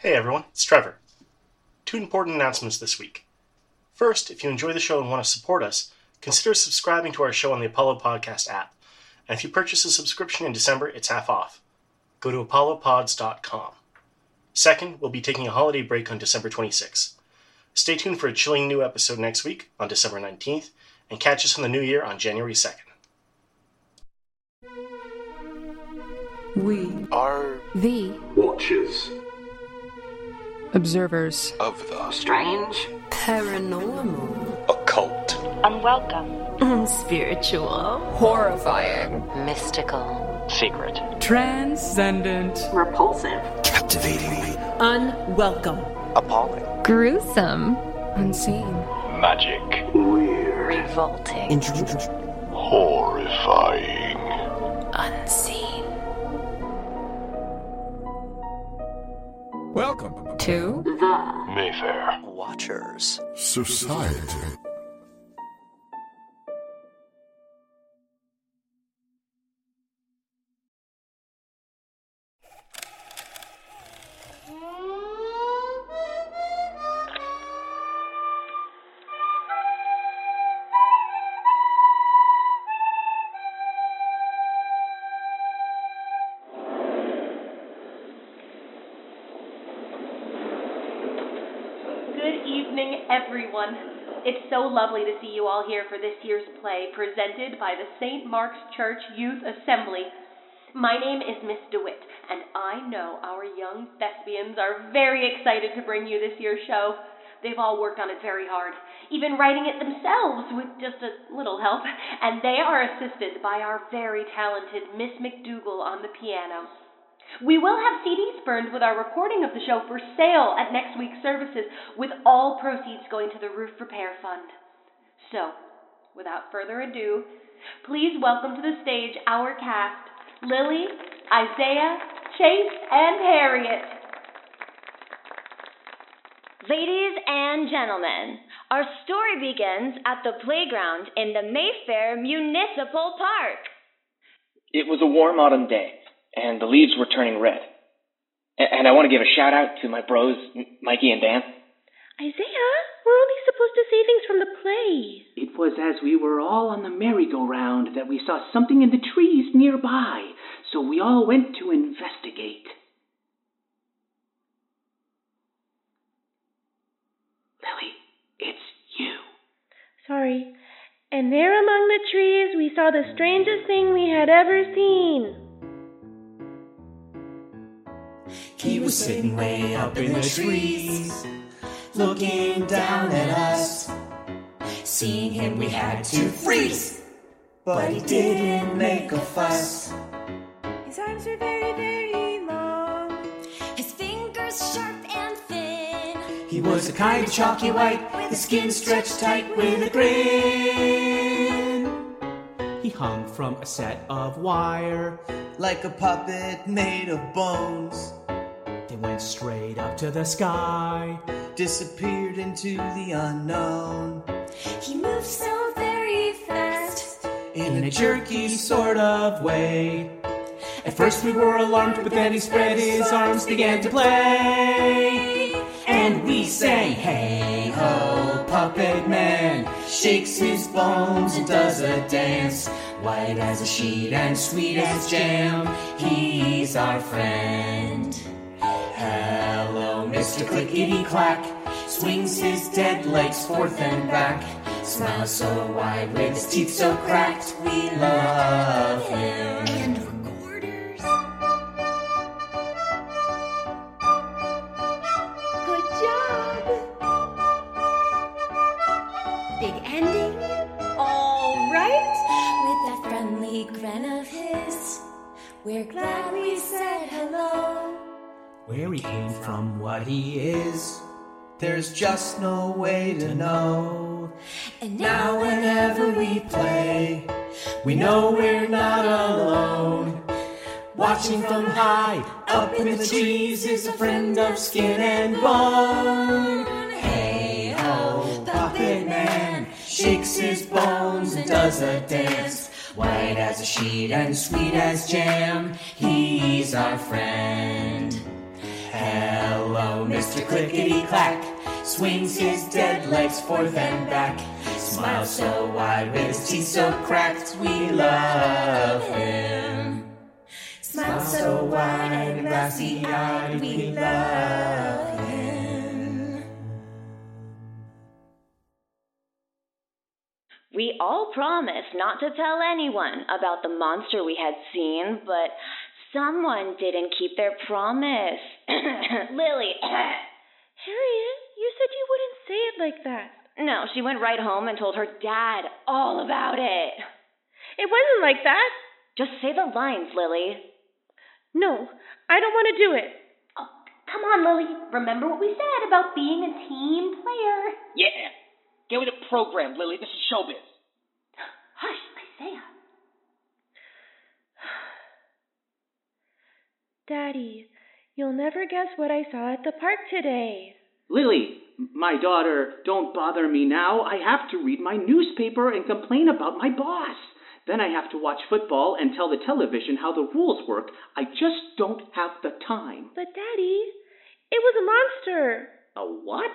Hey everyone, it's Trevor. Two important announcements this week. First, if you enjoy the show and want to support us, consider subscribing to our show on the Apollo Podcast app. And if you purchase a subscription in December, it's half off. Go to apollopods.com. Second, we'll be taking a holiday break on December 26th. Stay tuned for a chilling new episode next week on December 19th, and catch us in the new year on January 2nd. We are the watchers observers. Of the strange, paranormal, occult, unwelcome, spiritual, horrifying, mystical, secret, transcendent, repulsive, captivating, unwelcome, appalling, gruesome, unseen, magic, weird, revolting, horrifying, unseen. Welcome. To the Mayfair. Watchers. Society. Lovely to see you all here for this year's play presented by the St. Mark's Church Youth Assembly. My name is Miss DeWitt, and I know our young thespians are very excited to bring you this year's show. They've all worked on it very hard, even writing it themselves with just a little help, and they are assisted by our very talented Miss McDougal on the piano. We will have CDs burned with our recording of the show for sale at next week's services, with all proceeds going to the Roof Repair Fund. So, without further ado, please welcome to the stage our cast Lily, Isiah, Chase, and Harriet. Ladies and gentlemen, our story begins at the playground in the Mayfair Municipal Park. It was a warm autumn day, and the leaves were turning red. And I want to give a shout out to my bros, Mikey and Dan. Isiah, we're only supposed to say things from the play. It was as we were all on the merry-go-round that we saw something in the trees nearby, so we all went to investigate. Lily, it's you. Sorry. And there among the trees we saw the strangest thing we had ever seen. He was sitting way up in the trees, looking down at us. Seeing him, we had to freeze, but he didn't make a fuss. His arms were very, very long. His fingers sharp and thin. He was a kind of chalky white, his skin stretched tight with a grin. He hung from a set of wire, like a puppet made of bones. They went straight up to the sky, disappeared into the unknown. He moved so very fast, in a jerky sort of way. At first we were alarmed, but then he spread his arms, began to play. And we sang, Hey ho, puppet man, shakes his bones and does a dance. White as a sheet and sweet as jam, he's our friend. Hello, Mr. Clickety Clack, swings his dead legs forth and back. Smiles so wide with his teeth so cracked, we love him. And recorders. Good job. Big ending. All right. With that friendly grin of his, we're glad we said hello. Where he came from, what he is. There's just no way to know. And now, whenever we play, we know we're not alone. Watching from high up in the trees is a friend of skin and bone. Hey ho, Puppet Man shakes his bones and does a dance. White as a sheet and sweet as jam, he's our friend. Hello, Mr. Clickety Clack. Swings his dead legs forth and back. Smiles so wide with his teeth so cracked, we love him. Smiles so wide and glassy eyed, we love him. We all promised not to tell anyone about the monster we had seen, but someone didn't keep their promise. Lily. Harriet, you said you wouldn't say it like that. No, she went right home and told her dad all about it. It wasn't like that. Just say the lines, Lily. No, I don't want to do it. Oh, come on, Lily. Remember what we said about being a team player. Yeah. Get with the program, Lily. This is showbiz. Hush, Isiah. Daddy, you'll never guess what I saw at the park today. Lily, my daughter, don't bother me now. I have to read my newspaper and complain about my boss. Then I have to watch football and tell the television how the rules work. I just don't have the time. But, Daddy, it was a monster. A what?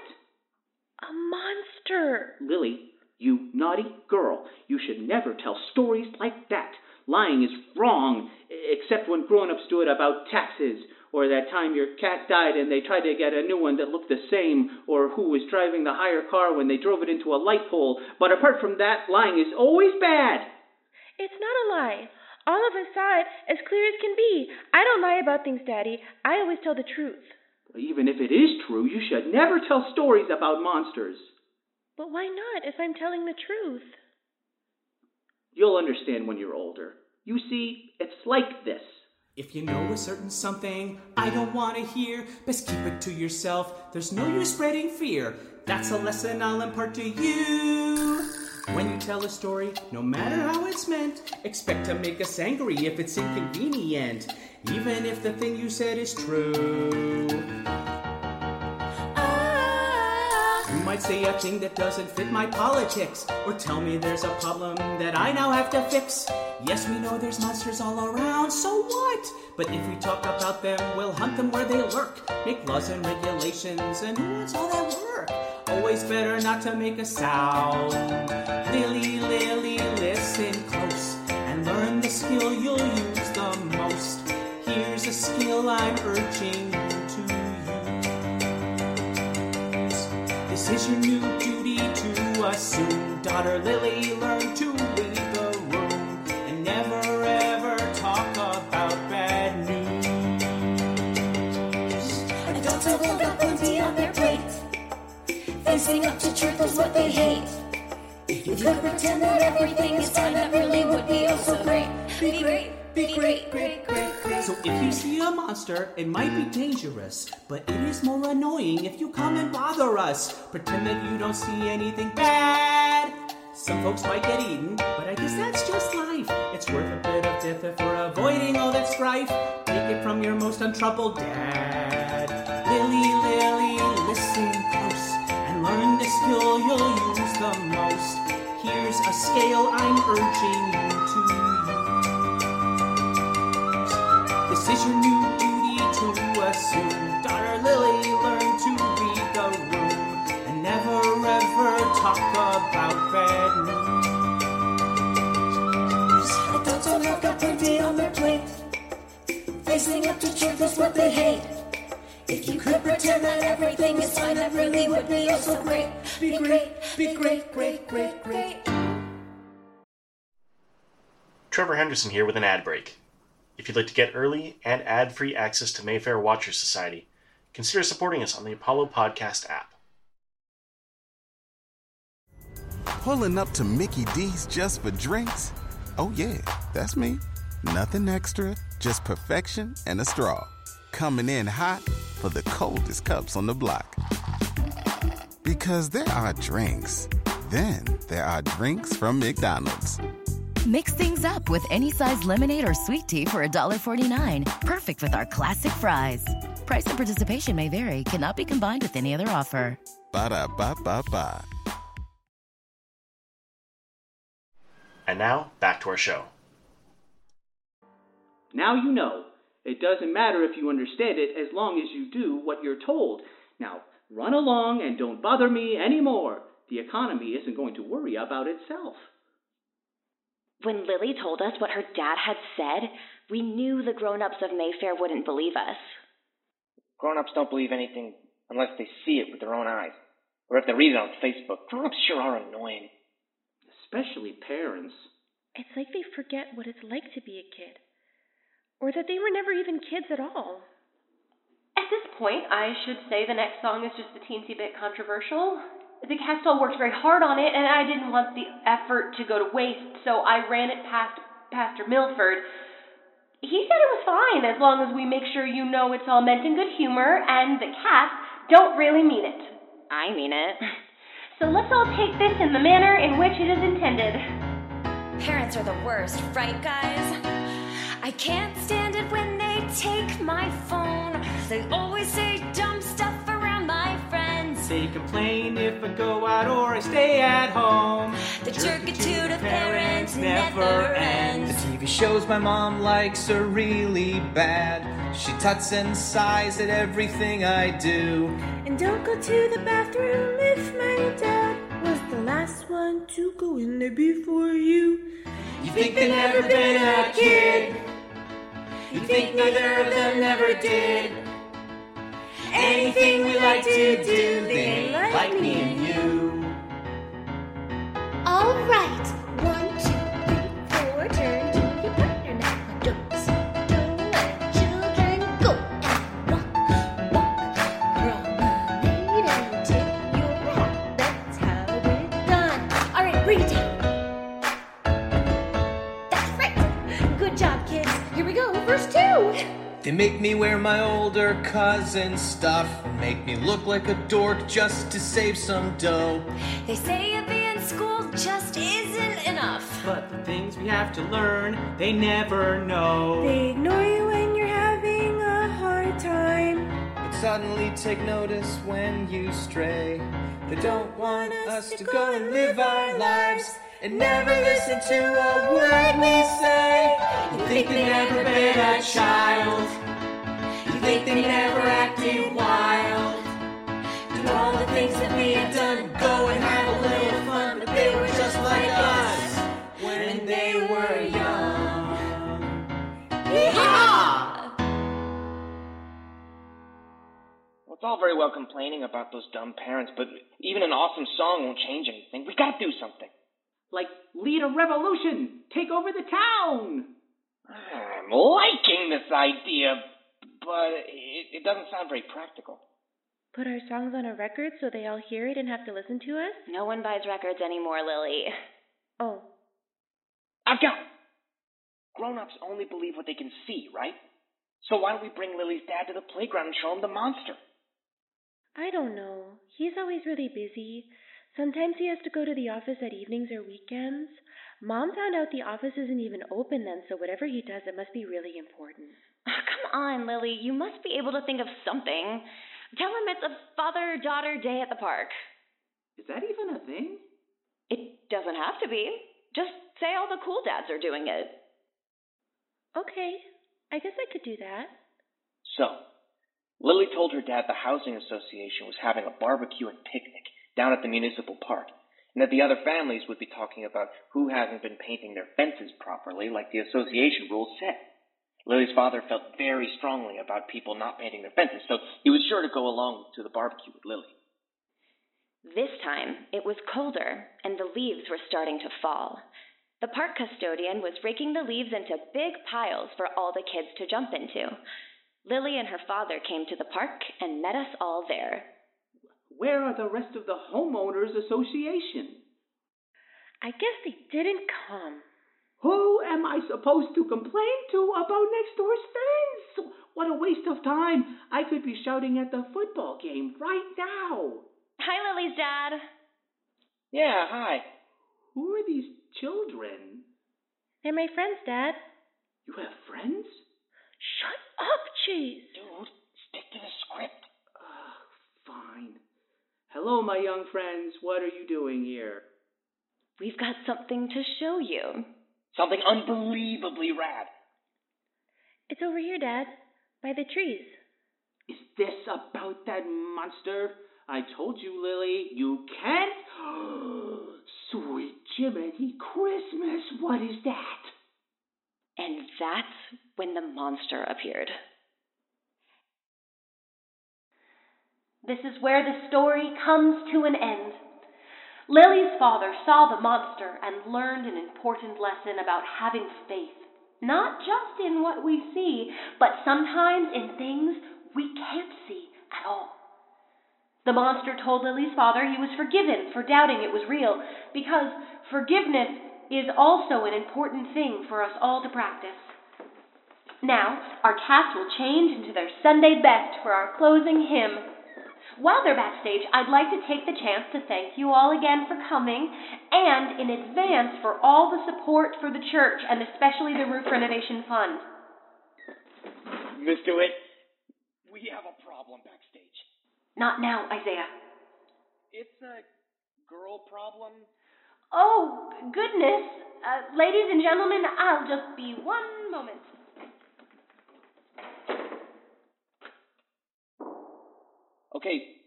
A monster. Lily, you naughty girl. You should never tell stories like that. Lying is wrong, except when grown ups do it about taxes, or that time your cat died and they tried to get a new one that looked the same, or who was driving the hire car when they drove it into a light pole. But apart from that, lying is always bad. It's not a lie. All of us saw it as clear as can be. I don't lie about things, Daddy. I always tell the truth. Even if it is true, you should never tell stories about monsters. But why not if I'm telling the truth? You'll understand when you're older. You see, it's like this. If you know a certain something I don't want to hear, best keep it to yourself. There's no use spreading fear. That's a lesson I'll impart to you. When you tell a story, no matter how it's meant, expect to make us angry if it's inconvenient, even if the thing you said is true. Say a thing that doesn't fit my politics, or tell me there's a problem that I now have to fix. Yes, we know there's monsters all around, so what? But if we talk about them, we'll hunt them where they lurk, make laws and regulations, and who wants all that work? Always better not to make a sound. Lily, assume. Daughter Lily, learned to leave the room and never ever talk about bad news. Adults all got plenty on their plate. Facing up to truth is what they hate. If you could pretend that everything is fine, that really would be oh so great. Be great, be great, great, great. So if you see a monster, it might be dangerous, but it is more annoying if you come and bother us. Pretend that you don't see anything bad. Some folks might get eaten, but I guess that's just life. It's worth a bit of death if we're avoiding all that strife. Take it from your most untroubled dad. Lily, Lily, listen close and learn the skill you'll use the most. Here's a scale I'm urging you Is your new duty to assume. Daughter Lily, learn to read the room and never ever talk about bad news. Adults all have got plenty on their plate. Facing up to truth is what they hate. If you could pretend that everything is fine, that really would be oh so great. Be great, be great, great, great, great. Trevor Henderson here with an ad break. If you'd like to get early and ad free access to Mayfair Watchers Society, consider supporting us on the Apollo Podcast app. Pulling up to Mickey D's just for drinks? Oh, yeah, that's me. Nothing extra, just perfection and a straw. Coming in hot for the coldest cups on the block. Because there are drinks, then there are drinks from McDonald's. Mix things up with any size lemonade or sweet tea for $1.49. Perfect with our classic fries. Price and participation may vary, cannot be combined with any other offer. Ba da ba ba ba. And now, back to our show. Now you know. It doesn't matter if you understand it as long as you do what you're told. Now, run along and don't bother me anymore. The economy isn't going to worry about itself. When Lily told us what her dad had said, we knew the grown ups of Mayfair wouldn't believe us. Grown ups don't believe anything unless they see it with their own eyes. Or if they read it on Facebook. Grown ups sure are annoying. Especially parents. It's like they forget what it's like to be a kid. Or that they were never even kids at all. At this point, I should say the next song is just a teensy bit controversial. The cast all worked very hard on it, and I didn't want the effort to go to waste, so I ran it past Pastor Milford. He said it was fine as long as we make sure you know it's all meant in good humor and the cast don't really mean it. I mean it. So let's all take this in the manner in which it is intended. Parents are the worst, right, guys? I can't stand it when they take my phone. They always say complain if I go out or I stay at home. The jerkitude of parents never ends. The TV shows my mom likes are really bad. She tuts and sighs at everything I do. And don't go to the bathroom if my dad was the last one to go in there before you. You think they never been a kid. You think neither of them never did. Anything we like to do, they ain't like me and you. All right, They make me wear my older cousin's stuff and make me look like a dork just to save some dough. They say a B in school just isn't enough. But the things we have to learn, they never know. They ignore you when you're having a hard time. But suddenly take notice when you stray. They don't want us to go and live our lives and never listen to a word we say. You think they never been a child. You think they never acted wild. Do all the things that we have done, go and have a little fun. But they were just like us when they were young. Yeehaw! Well, it's all very well complaining about those dumb parents, but even an awesome song won't change anything. We've gotta do something. Like, lead a revolution! Take over the town! I'm liking this idea, but it, it doesn't sound very practical. Put our songs on a record so they all hear it and have to listen to us? No one buys records anymore, Lily. Oh. I've got it. Grown ups only believe what they can see, right? So why don't we bring Lily's dad to the playground and show him the monster? I don't know. He's always really busy. Sometimes he has to go to the office at evenings or weekends. Mom found out the office isn't even open then, so whatever he does, it must be really important. Oh, come on, Lily. You must be able to think of something. Tell him it's a father daughter day at the park. Is that even a thing? It doesn't have to be. Just say all the cool dads are doing it. Okay, I guess I could do that. So, Lily told her dad the housing association was having a barbecue and picnic down at the municipal park, and that the other families would be talking about who hasn't been painting their fences properly like the association rules said. Lily's father felt very strongly about people not painting their fences, so he was sure to go along to the barbecue with Lily. This time, it was colder, and the leaves were starting to fall. The park custodian was raking the leaves into big piles for all the kids to jump into. Lily and her father came to the park and met us all there. Where are the rest of the homeowners association? I guess they didn't come. Who am I supposed to complain to about next door's fence? What a waste of time. I could be shouting at the football game right now. Hi, Lily's dad. Yeah, hi. Who are these children? They're my friends, Dad. You have friends? Shut up, Cheese. Dude, stick to the script. Fine. Hello, my young friends. What are you doing here? We've got something to show you. Something unbelievably rad. It's over here, Dad, by the trees. Is this about that monster? I told you, Lily, you can't. Sweet Jiminy Christmas, what is that? And that's when the monster appeared. This is where the story comes to an end. Lily's father saw the monster and learned an important lesson about having faith, not just in what we see, but sometimes in things we can't see at all. The monster told Lily's father he was forgiven for doubting it was real, because forgiveness is also an important thing for us all to practice. Now, our cast will change into their Sunday best for our closing hymn. While they're backstage, I'd like to take the chance to thank you all again for coming and in advance for all the support for the church and especially the Roof Renovation Fund. Miss DeWitt, we have a problem backstage. Not now, Isiah. It's a girl problem. Oh, goodness. Uh, ladies and gentlemen, I'll just be one moment. Okay,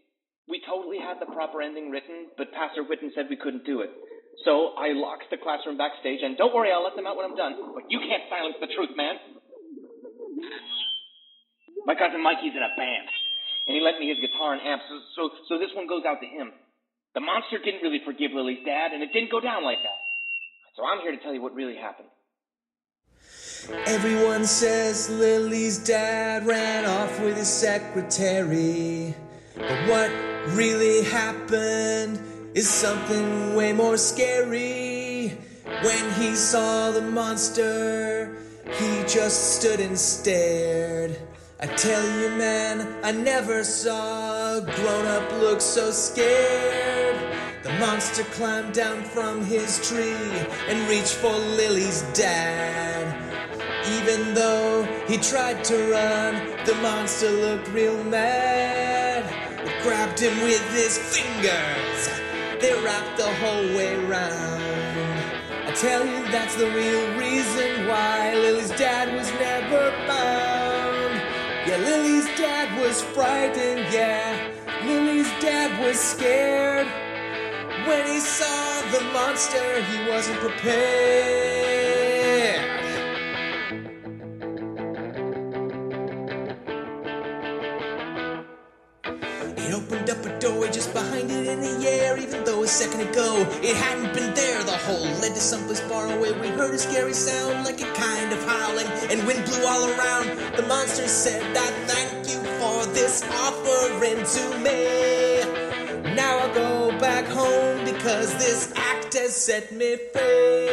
we totally had the proper ending written, but Pastor Whitten said we couldn't do it. So I locked the classroom backstage, and don't worry, I'll let them out when I'm done. But you can't silence the truth, man. My cousin Mikey's in a band, and he lent me his guitar and amp, so, so, so this one goes out to him. The monster didn't really forgive Lily's dad, and it didn't go down like that. So I'm here to tell you what really happened. Everyone says Lily's dad ran off with his secretary. But what really happened is something way more scary. When he saw the monster, he just stood and stared. I tell you, man, I never saw a grown up look so scared. The monster climbed down from his tree and reached for Lily's dad. Even though he tried to run, the monster looked real mad. Grabbed him with his fingers, they wrapped the whole way round. I tell you, that's the real reason why Lily's dad was never found. Yeah, Lily's dad was frightened, yeah. Lily's dad was scared. When he saw the monster, he wasn't prepared. To someplace far away. We heard a scary sound like a kind of howling, and wind blew all around. The monster said, I thank you for this offering to me. Now I'll go back home because this act has set me free.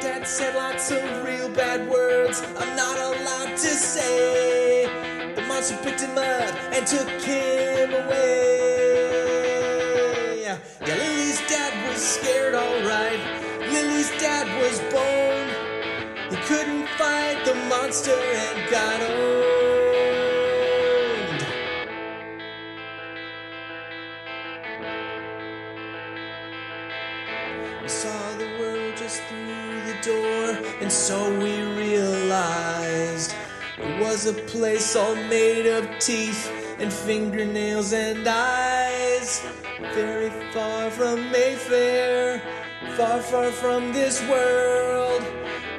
Dad said lots of real bad words I'm not allowed to say. The monster picked him up and took him away. Yeah, Lily's dad was scared, alright. Lily's dad was boned. He couldn't fight the monster and got owned. We saw the world just through the door, and so we realized it was a place all made of teeth and fingernails and eyes. Very far from Mayfair, far, far from this world.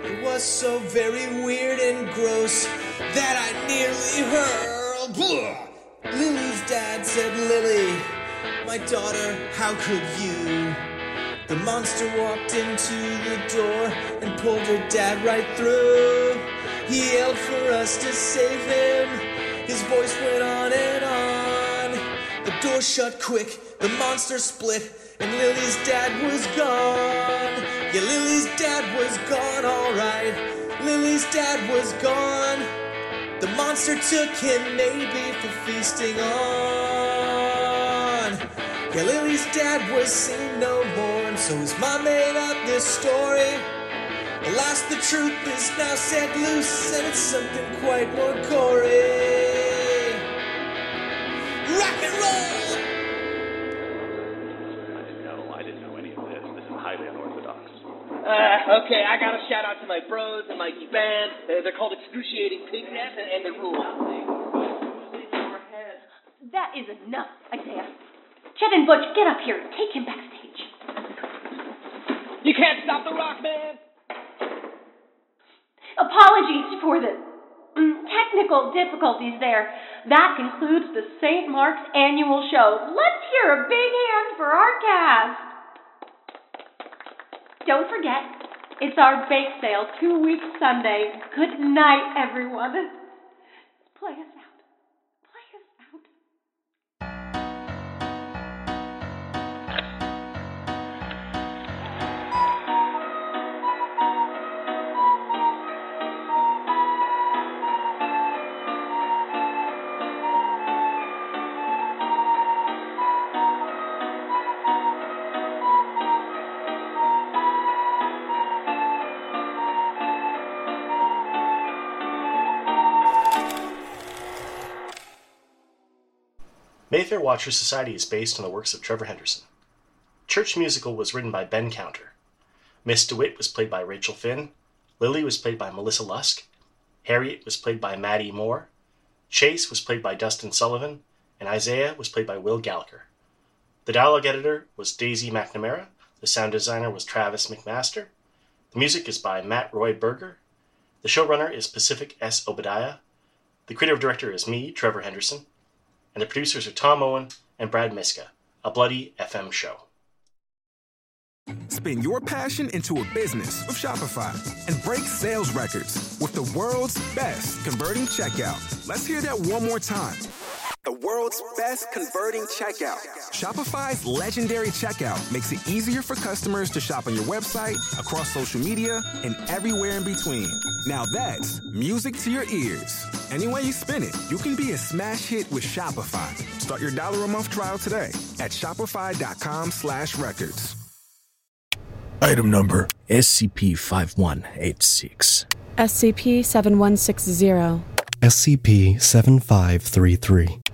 It was so very weird and gross that I nearly hurled. Blah! Lily's dad said, Lily, my daughter, how could you? The monster walked into the door and pulled her dad right through. He yelled for us to save him. His voice went on and on. The door shut quick, the monster split, and Lily's dad was gone. Yeah, Lily's dad was gone, alright. Lily's dad was gone. The monster took him maybe for feasting on. Yeah, Lily's dad was seen no more, and so his mom made up this story. Alas, the truth is now set loose, and it's something quite more gory. Okay, I gotta shout out to my bros and Mikey Band. Uh, they're called Excruciating Pignet, and, and the rule. That is enough, Isiah. Chet and Butch, get up here. Take him backstage. You can't stop the rock, man! Apologies for the mm, technical difficulties there. That concludes the St. Mark's annual show. Let's hear a big hand for our cast. Don't forget, it's our bake sale two weeks Sunday. Good night, everyone. Play us Mayfair Watchers Society is based on the works of Trevor Henderson. Church Musical was written by Ben Counter. Miss DeWitt was played by Rachel Fynn. Lily was played by Melissa Lusk. Harriet was played by Maddie Moore. Chase was played by Dustin Sullivan. And Isiah was played by Will Gallacher. The dialogue editor was Daisy McNamara. The sound designer was Travis McMaster. The music is by Matt Roi Berger. The showrunner is Pacific S. Obadiah. The creative director is me, Trevor Henderson and the producers are Tom Owen and Brad Miska, a bloody FM show. Spin your passion into a business with Shopify and break sales records with the world's best converting checkout. Let's hear that one more time. The world's best converting checkout. Shopify's legendary checkout makes it easier for customers to shop on your website, across social media, and everywhere in between. Now that's music to your ears. Any way you spin it, you can be a smash hit with Shopify. Start your dollar a month trial today at shopify.com slash records. Item number SCP 5186. SCP 7160. SCP 7533.